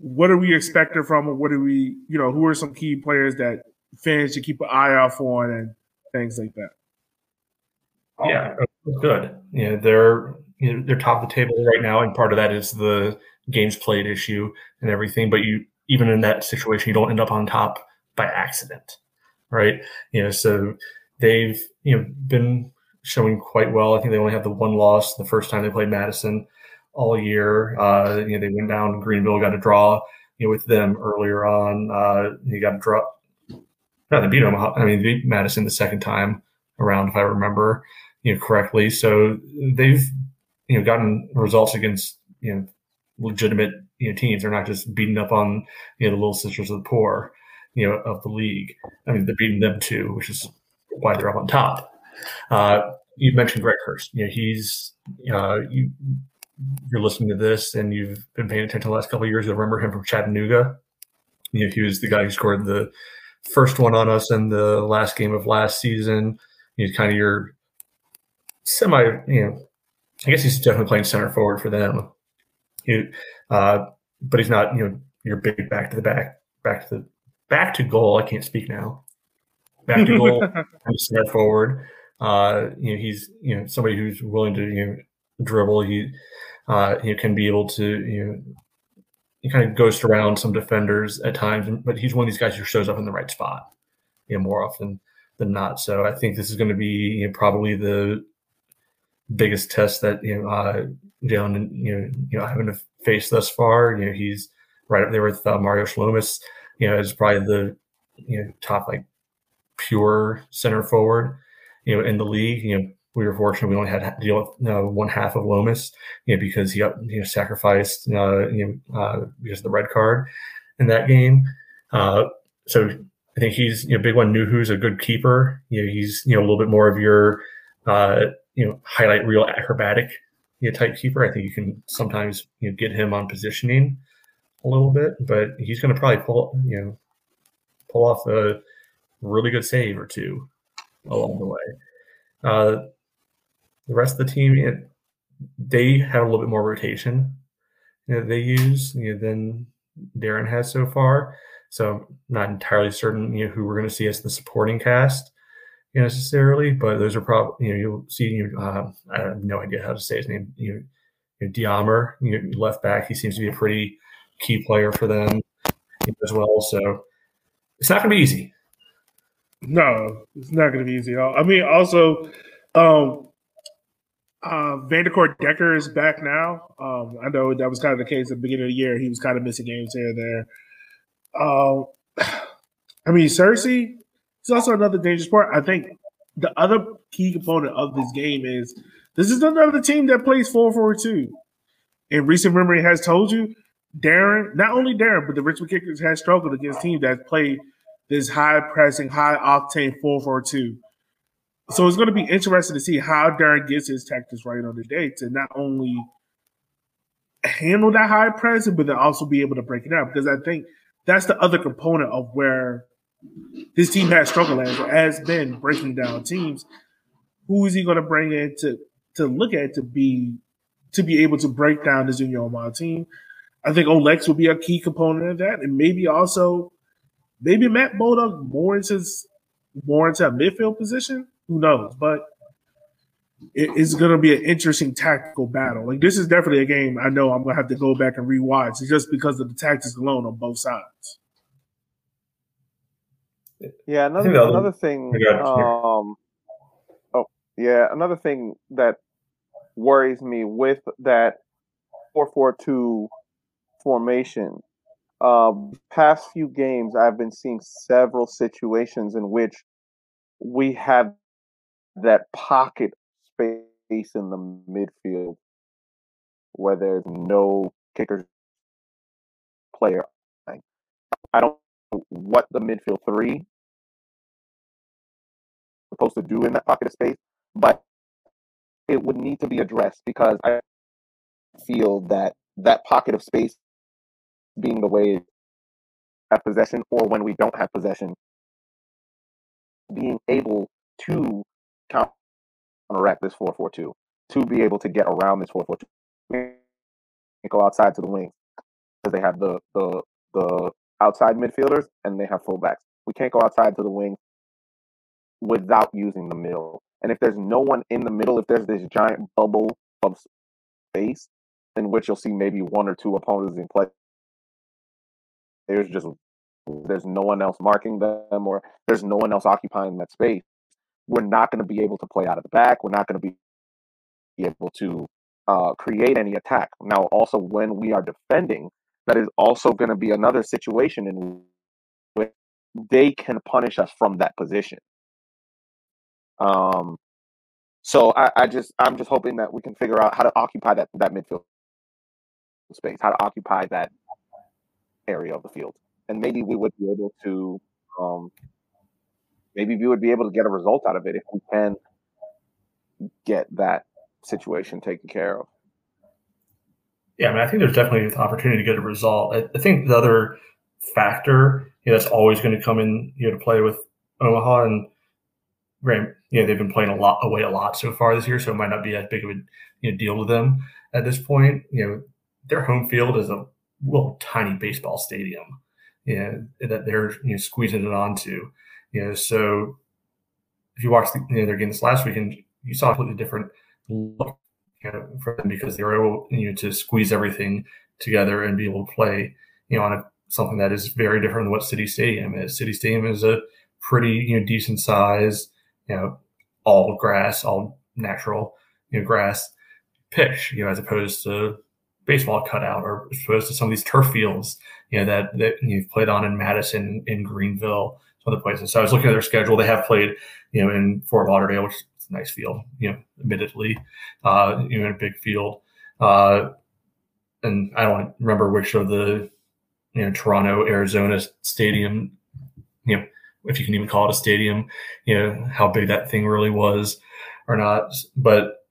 What are we expecting from them? What are we, you know, who are some key players that fans should keep an eye out for and things like that? Yeah, good. You know, they're you know, they're top of the table right now, and part of that is the games played issue and everything. But you even in that situation, you don't end up on top by accident, right? You know, so they've you know been showing quite well. I think they only have the one loss the first time they played Madison all year. Uh, you know, they went down. Greenville got a draw. You know, with them earlier on, uh, you got a draw. No, they beat them. I mean, beat Madison the second time around, if I remember you know correctly. So they've you know gotten results against you know legitimate you know teams. They're not just beating up on you know the little sisters of the poor you know of the league. I mean they're beating them too, which is why they're up on top. Uh, you mentioned Greg Hurst. You know, he's uh, you you're listening to this and you've been paying attention the last couple of years. You remember him from Chattanooga. You know, he was the guy who scored the first one on us in the last game of last season. He's kind of your semi, you know, I guess he's definitely playing center forward for them. He, uh, but he's not, you know, your big back to the back, back to the back to goal. I can't speak now. Back to goal, center forward. Uh, you know, he's you know somebody who's willing to you know dribble. He uh, he can be able to you know he kind of ghost around some defenders at times, but he's one of these guys who shows up in the right spot, you know, more often than not. So I think this is going to be you know, probably the biggest test that you know uh, Jalen you know you know having to face thus far. You know, he's right up there with uh, Mario Shlomis. You know, is probably the you know top like pure center forward. You know, in the league. You know, we were fortunate we only had to deal with uh, one half of Lomas, you know, because he got you know sacrificed uh, you know uh, because of the red card in that game. Uh, so I think he's you know big one. New who's a good keeper. You know, he's you know a little bit more of your uh, you know highlight real acrobatic you know, type keeper. I think you can sometimes you know get him on positioning a little bit, but he's going to probably pull you know pull off a really good save or two along the way. The rest of the team, it, they have a little bit more rotation know, they use you know, than Darren has so far. So I'm not entirely certain you know who we're going to see as the supporting cast you know, necessarily, but those are probably you know you'll see you know, uh, I have no idea how to say his name. You know, you you know, left back. He seems to be a pretty key player for them as well. So it's not going to be easy. No, it's not going to be easy. I mean, also, um, uh, Vandercourt Decker is back now. Um, I know that was kind of the case at the beginning of the year. He was kind of missing games here and there. Um, I mean, Searcy is also another dangerous part. I think the other key component of this game is this is another team that plays 4 4 2. And recent memory has told you, Darren, not only Darren, but the Richmond Kickers has struggled against teams that play this high pressing, high octane 4 4 2. So it's going to be interesting to see how Darren gets his tactics right on the day to not only handle that high press, but then also be able to break it out. Because I think that's the other component of where his team has struggled as has been breaking down teams. Who is he going to bring in to to look at to be to be able to break down the Union Omaha team? I think Olex will be a key component of that, and maybe also maybe Matt Bolduc more into more into a midfield position who knows? But it, it's going to be an interesting tactical battle. Like this is definitely a game I know I'm going to have to go back and rewatch just because of the tactics alone on both sides. Yeah, another another thing. Um, oh, yeah, another thing that worries me with that four four two formation. Um, past few games, I've been seeing several situations in which we have that pocket space in the midfield where there's no kicker player. I don't know what the midfield three supposed to do in that pocket of space, but it would need to be addressed because I feel that that pocket of space being the way have possession or when we don't have possession being able to counteract this 4-4-2 to be able to get around this 4-4-2 and go outside to the wings because they have the the the outside midfielders and they have fullbacks. We can't go outside to the wing without using the middle. And if there's no one in the middle, if there's this giant bubble of space in which you'll see maybe one or two opponents in play, there's just there's no one else marking them or there's no one else occupying that space we're not going to be able to play out of the back. We're not going to be able to uh, create any attack. Now, also when we are defending, that is also going to be another situation in which they can punish us from that position. Um, so I, I just I'm just hoping that we can figure out how to occupy that that midfield space, how to occupy that area of the field, and maybe we would be able to um, maybe we would be able to get a result out of it if we can get that situation taken care of. Yeah, I mean, I think there's definitely an opportunity to get a result. I, I think the other factor you know, that's always going to come in you know to play with Omaha and Graham. You know, they've been playing a lot away a lot so far this year, so it might not be as big of a you know, deal to them at this point. You know, their home field is a little tiny baseball stadium, you know, that they're you know squeezing it onto. You know, so if you watched the, you know, their game this last weekend, you saw a completely different look you know, for them because they were able you know to squeeze everything together and be able to play you know on a, something that is very different than what City Stadium is. City Stadium is a pretty you know decent size, you know, all grass, all natural you know grass pitch, you know, as opposed to baseball cutout or as opposed to some of these turf fields, you know, that that you've played on in Madison, in Greenville, some other places. So I was looking at their schedule. They have played, you know, in Fort Lauderdale, which is a nice field, you know, admittedly, uh, you know, in a big field. Uh, and I don't remember which of the, you know, Toronto, Arizona stadium, you know, if you can even call it a stadium, you know, how big that thing really was or not. But,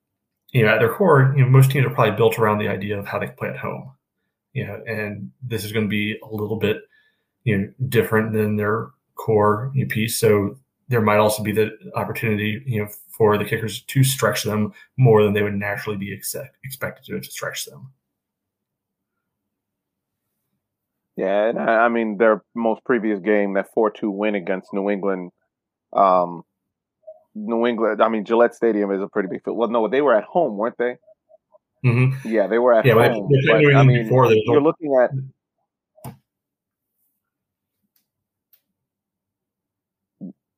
you know, at their core, you know, most teams are probably built around the idea of how they play at home, you know, and this is going to be a little bit, you know, different than their core piece. So there might also be the opportunity, you know, for the kickers to stretch them more than they would naturally be expect, expected to to stretch them. Yeah, and I, I mean their most previous game, that four-two win against New England. Um, New England, I mean Gillette Stadium is a pretty big field. Well, no, they were at home, weren't they? Mm-hmm. Yeah, they were at yeah, home. But, I mean, before you're looking at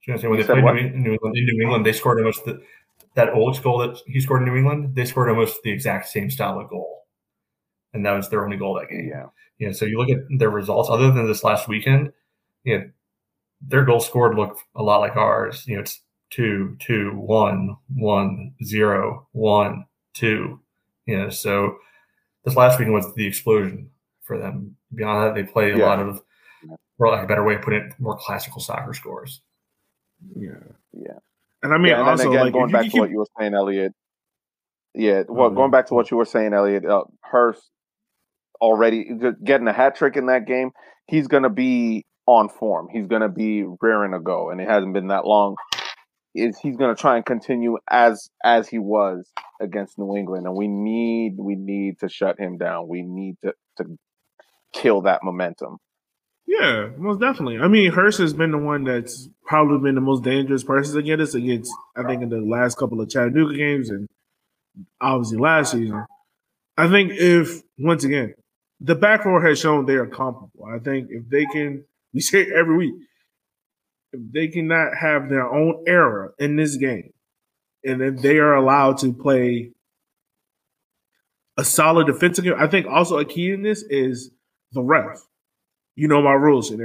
I was say when they played New, England in New England, they scored almost the, that old goal that he scored in New England. They scored almost the exact same style of goal, and that was their only goal that game. Yeah, yeah. So you look at their results, other than this last weekend, you know, their goal scored looked a lot like ours. You know, it's two, two, one, one, zero, one, two. You know, so this last weekend was the explosion for them. Beyond that, they play a yeah. lot of, for like a better way of putting it, more classical soccer scores. Yeah. Yeah. And I mean, yeah, and also, again, like, going back to what you were saying, Elliot. Yeah, well, mm-hmm. going back to what you were saying, Elliot, uh, Hurst already getting a hat trick in that game. He's going to be on form. He's going to be rearing to go, and it hasn't been that long. Is he's going to try and continue as as he was against New England, and we need we need to shut him down. We need to to kill that momentum. Yeah, most definitely. I mean, Hurst has been the one that's probably been the most dangerous person against us against, I think, in the last couple of Chattanooga games and obviously last season. I think if, once again, the back four has shown they are comparable. I think if they can, we say every week, if they cannot have their own error in this game, and if they are allowed to play a solid defensive game, I think also a key in this is the ref you know my rules. And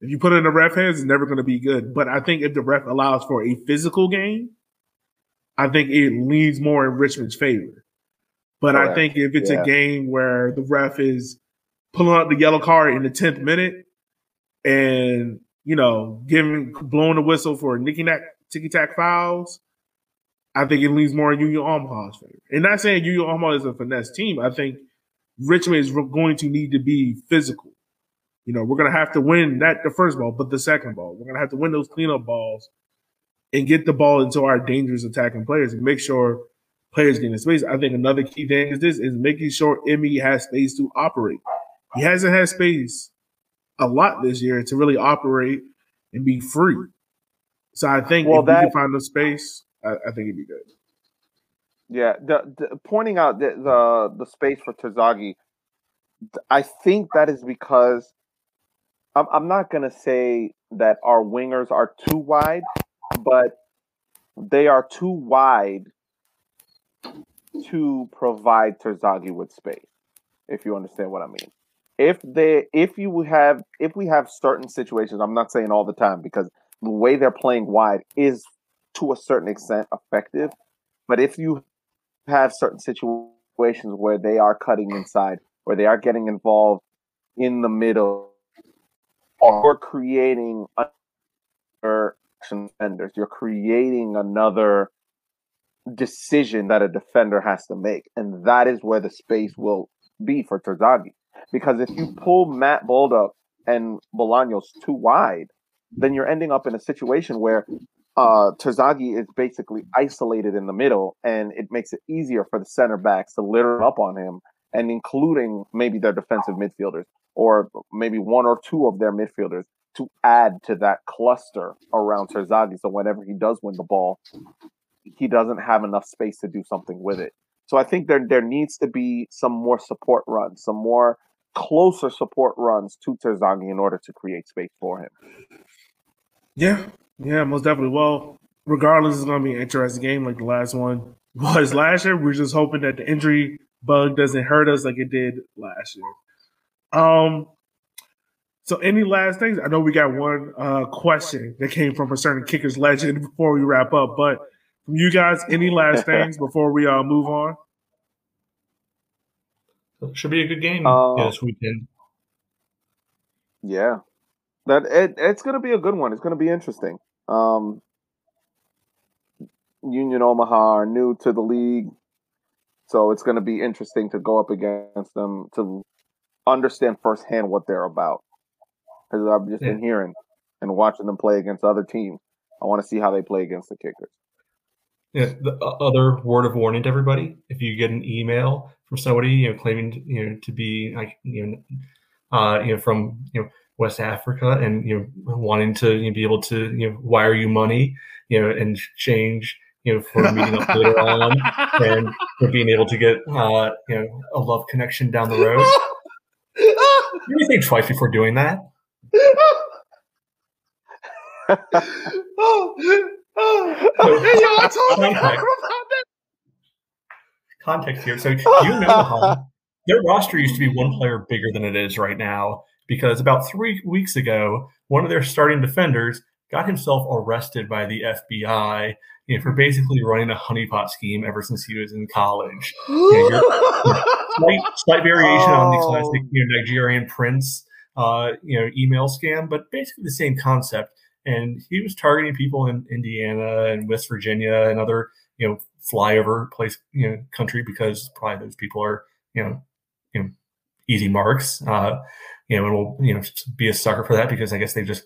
if you put it in the ref hands, it's never going to be good. But I think if the ref allows for a physical game, I think it leans more in Richmond's favor. But Correct. I think if it's yeah. a game where the ref is pulling out the yellow card in the tenth minute and you know giving blowing the whistle for nicky nack ticky tack fouls, I think it leans more in Union Omaha's favor. And not saying Union Omaha is a finesse team. I think Richmond is going to need to be physical. You know, we're gonna have to win not the first ball, but the second ball. We're gonna have to win those cleanup balls and get the ball into our dangerous attacking players and make sure players get in space. I think another key thing is this is making sure Emmy has space to operate. He hasn't had space a lot this year to really operate and be free. So I think well, if that, we can find the space, I, I, think it'd be good. Yeah, the, the, pointing out the, the the space for Terzaghi, I think that is because I'm, I'm not going to say that our wingers are too wide, but they are too wide to provide Terzaghi with space. If you understand what I mean. If they, if you have, if we have certain situations, I'm not saying all the time because the way they're playing wide is to a certain extent effective. But if you have certain situations where they are cutting inside, where they are getting involved in the middle, or creating another defenders. You're creating another decision that a defender has to make, and that is where the space will be for Terzaghi. Because if you pull Matt Bolduc and Bolaños too wide, then you're ending up in a situation where uh, Terzaghi is basically isolated in the middle, and it makes it easier for the center backs to litter up on him, and including maybe their defensive midfielders or maybe one or two of their midfielders to add to that cluster around Terzaghi. So whenever he does win the ball, he doesn't have enough space to do something with it. So I think there there needs to be some more support runs, some more closer support runs to Terzaghi in order to create space for him. Yeah, yeah, most definitely. Well, regardless, it's going to be an interesting game like the last one was last year. We're just hoping that the injury bug doesn't hurt us like it did last year. Um, so any last things? I know we got one uh, question that came from a certain kickers legend before we wrap up, but from you guys, any last things before we uh, move on? Should be a good game uh, this weekend. Yeah, that it, it's going to be a good one. It's going to be interesting. Um, Union Omaha are new to the league, so it's going to be interesting to go up against them to understand firsthand what they're about. Because I've just yeah. been hearing and watching them play against other teams. I want to see how they play against the kickers. Yeah, the other word of warning to everybody: if you get an email from somebody, you know, claiming you know to be like you know, uh, you know, from you know West Africa, and you know, wanting to you know, be able to you know wire you money, you know, and change you know, for meeting up later on and for being able to get, uh, you know, a love connection down the road. You think twice before doing that. oh, oh, context, context here. So you know how their roster used to be one player bigger than it is right now because about three weeks ago, one of their starting defenders got himself arrested by the FBI you know, for basically running a honeypot scheme ever since he was in college. You know, slight, slight variation oh. on the classic you know, Nigerian prince uh, you know, email scam, but basically the same concept. And he was targeting people in Indiana and West Virginia and other, you know, flyover place, you know, country because probably those people are, you know, you know, easy marks. Uh, you know, and we'll, you know, be a sucker for that because I guess they've just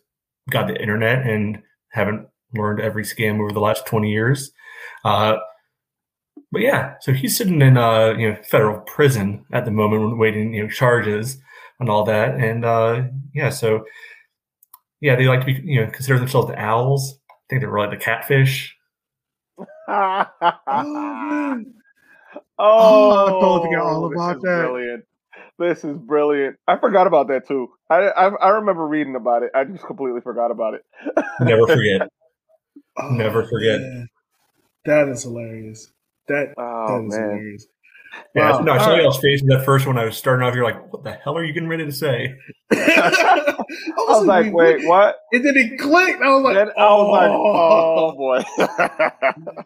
got the internet and haven't learned every scam over the last 20 years. Uh, but yeah, so he's sitting in uh, you know federal prison at the moment, waiting you know charges and all that. And uh, yeah, so yeah, they like to be you know consider themselves the owls. I think they're really the catfish. oh, oh, I totally forgot all about that. Brilliant. This is brilliant. I forgot about that too. I, I, I remember reading about it. I just completely forgot about it. Never forget. oh, Never forget. Man. That is hilarious. That, oh, that is man. hilarious. Yeah, wow. no, I saw right. y'all's face in that first one. I was starting off. You're like, "What the hell are you getting ready to say?" I was, I was like, "Wait, what?" And then it clicked. I was like, then "Oh, I was like, oh boy."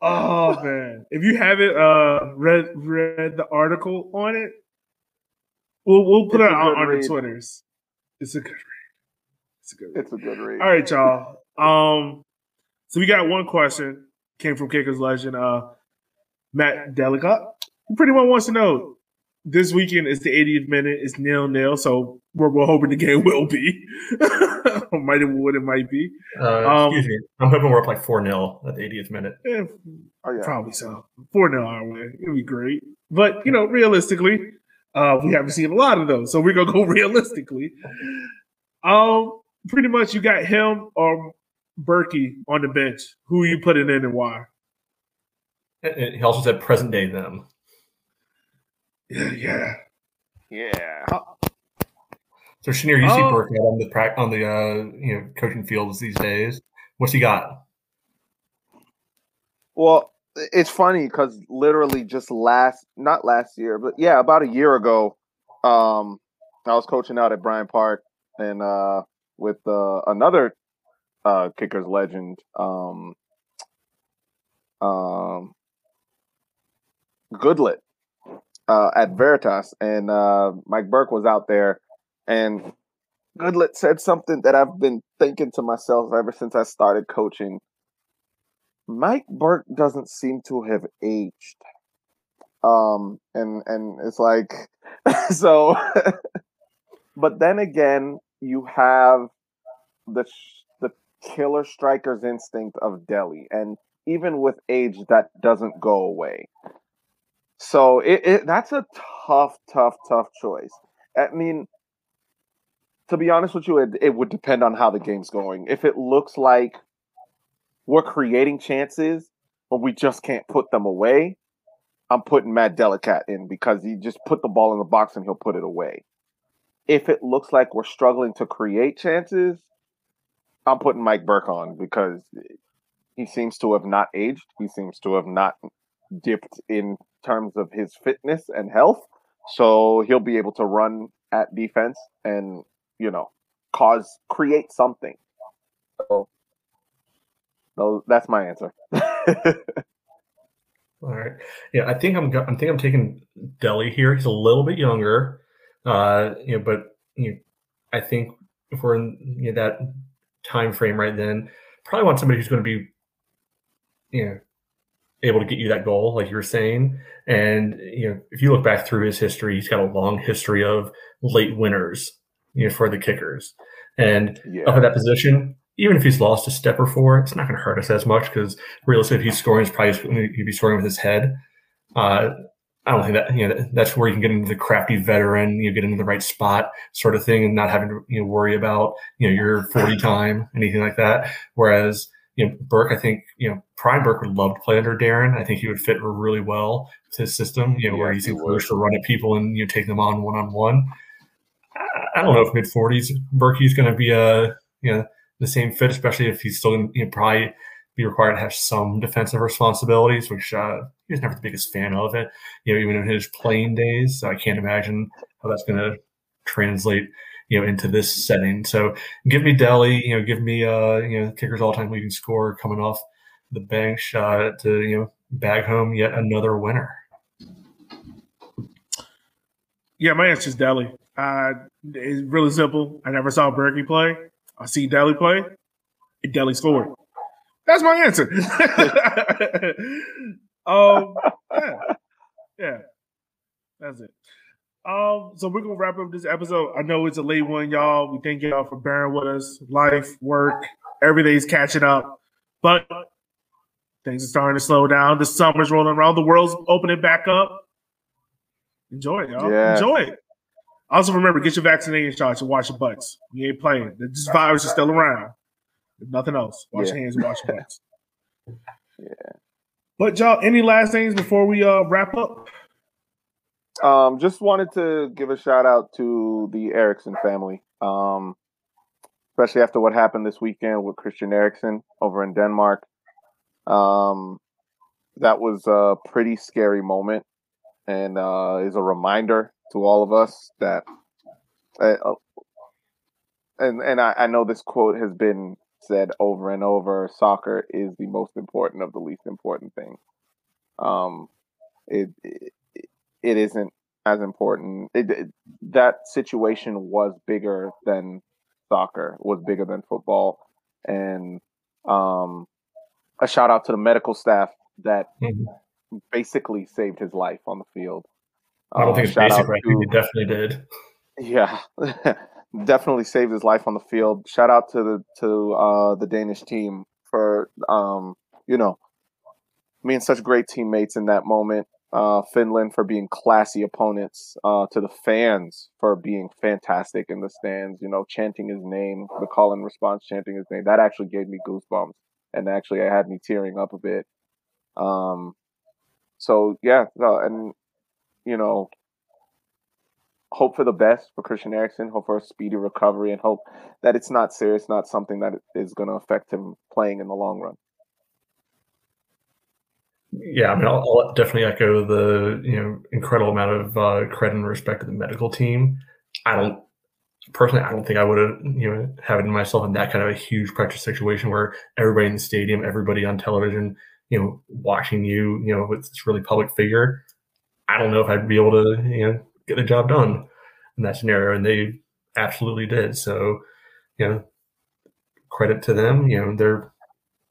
oh man! If you haven't uh, read read the article on it, we'll we'll put it's it on, on the Twitters. It's a good read. It's a good. Read. It's a good read. All right, y'all. Um, so we got one question came from Kickers Legend. Uh, Matt Delicâte pretty much wants to know this weekend is the 80th minute. It's nil nil, so we're, we're hoping the game will be. might have what it might be. Uh, um, excuse me. I'm hoping we're up like 4 0 at the 80th minute. Yeah, oh, yeah. Probably so. 4 0 our way. It'd be great. But, you know, realistically, uh, we haven't seen a lot of those. So we're going to go realistically. Um, Pretty much you got him or Berkey on the bench. Who are you putting in and why? And He also said present day them. Yeah, yeah, yeah. So Shanir, you see oh. Burke on the on the uh, you know coaching fields these days. What's he got? Well, it's funny because literally just last, not last year, but yeah, about a year ago, um, I was coaching out at Bryant Park and uh, with uh, another uh, kickers legend, um, um, Goodlet uh, at Veritas, and uh, Mike Burke was out there, and Goodlet said something that I've been thinking to myself ever since I started coaching. Mike Burke doesn't seem to have aged. Um, and and it's like so. but then again, you have the the killer striker's instinct of Dele, and even with age, that doesn't go away. So it, it that's a tough, tough, tough choice. I mean, to be honest with you, it, it would depend on how the game's going. If it looks like we're creating chances, but we just can't put them away, I'm putting Matt Delicâte in because he just put the ball in the box and he'll put it away. If it looks like we're struggling to create chances, I'm putting Mike Burke on because he seems to have not aged. He seems to have not dipped in terms of his fitness and health. So he'll be able to run at defense and, you know, cause create something. So no, that's my answer. All right. Yeah, I think I'm. I think I'm taking Dele here. He's a little bit younger, uh, you know, but you know, I think if we're in you know, that time frame right then, probably want somebody who's going to be, you know, able to get you that goal, like you were saying. And you know, if you look back through his history, he's got a long history of late winners, you know, for the kickers. And yeah. up at that position, even if he's lost a step or four, it's not going to hurt us as much because realistically, if he's scoring, he's probably he'd be scoring with his head. Uh, I don't think that you know that's where you can get into the crafty veteran, you get into the right spot sort of thing, and not having to you know worry about you know your forty time anything like that. Whereas you know Burke, I think you know Prime Burke would love to play under Darren. I think he would fit really well with his system. You know yeah, where he's encouraged to run at people and you know, take them on one on one. I don't know if mid forties Burke Berkey's going to be a you know the same fit, especially if he's still going to probably be required to have some defensive responsibilities, which uh, he was never the biggest fan of it. You know, even in his playing days, so I can't imagine how that's going to translate, you know, into this setting. So give me Dele, you know, give me uh, you know, kickers all time leading scorer coming off the bench uh, to you know bag home yet another winner. Yeah, my answer is Dele. Uh, it's really simple. I never saw Berkey play. I see Dele play, and Dele scored. That's my answer. um, yeah, yeah, that's it. Um, so we're gonna wrap up this episode. I know it's a late one, y'all. We thank y'all for bearing with us. Life, work, everything's catching up, but things are starting to slow down. The summer's rolling around. The world's opening back up. Enjoy it, y'all. Yeah. Enjoy it. Also, remember, get your vaccination shots and wash your butts. You ain't playing. This virus is still around. If nothing else, wash yeah. your hands wash your butts. yeah. But y'all, any last things before we uh wrap up? Um, just wanted to give a shout out to the Eriksen family. Um, especially after what happened this weekend with Christian Eriksen over in Denmark. Um, that was a pretty scary moment, and uh, is a reminder to all of us that, uh, and and I, I know this quote has been said over and over: soccer is the most important of the least important things. Um, it it, it isn't as important. It, it, that situation was bigger than soccer, was bigger than football, and um, a shout out to the medical staff that mm-hmm. basically saved his life on the field. I don't uh, think it's basic, right? To, it definitely did. Yeah, definitely saved his life on the field. Shout out to the to uh, the Danish team for um, you know being such great teammates in that moment. Uh, Finland for being classy opponents. Uh, to the fans for being fantastic in the stands. You know, chanting his name, the call and response, chanting his name. That actually gave me goosebumps, and actually, it had me tearing up a bit. Um, so yeah, no, and you know, hope for the best for Christian Eriksen, hope for a speedy recovery, and hope that it's not serious, not something that is going to affect him playing in the long run. Yeah, I mean, I'll, I'll definitely echo the you know incredible amount of uh, credit and respect to the medical team. I don't personally, I don't think I would have you know having myself in that kind of a huge pressure situation where everybody in the stadium, everybody on television, you know, watching you, you know, with this really public figure. I don't know if I'd be able to, you know, get the job done in that scenario. And they absolutely did. So, you know, credit to them. You know, they're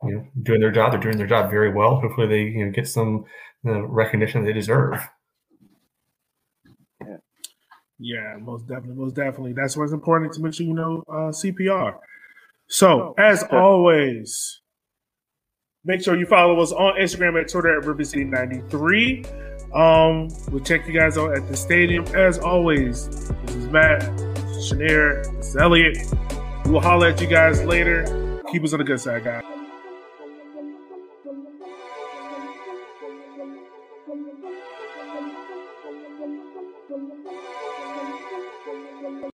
you know doing their job. They're doing their job very well. Hopefully, they you know get some uh, recognition they deserve. Yeah, most definitely, most definitely. That's why it's important to make sure you know uh, CPR. So, as always, make sure you follow us on Instagram at Twitter at RiverCity93. Um, we'll check you guys out at the stadium. As always, this is Matt, Shanir, this is Elliot. We'll holler at you guys later. Keep us on the good side, guys.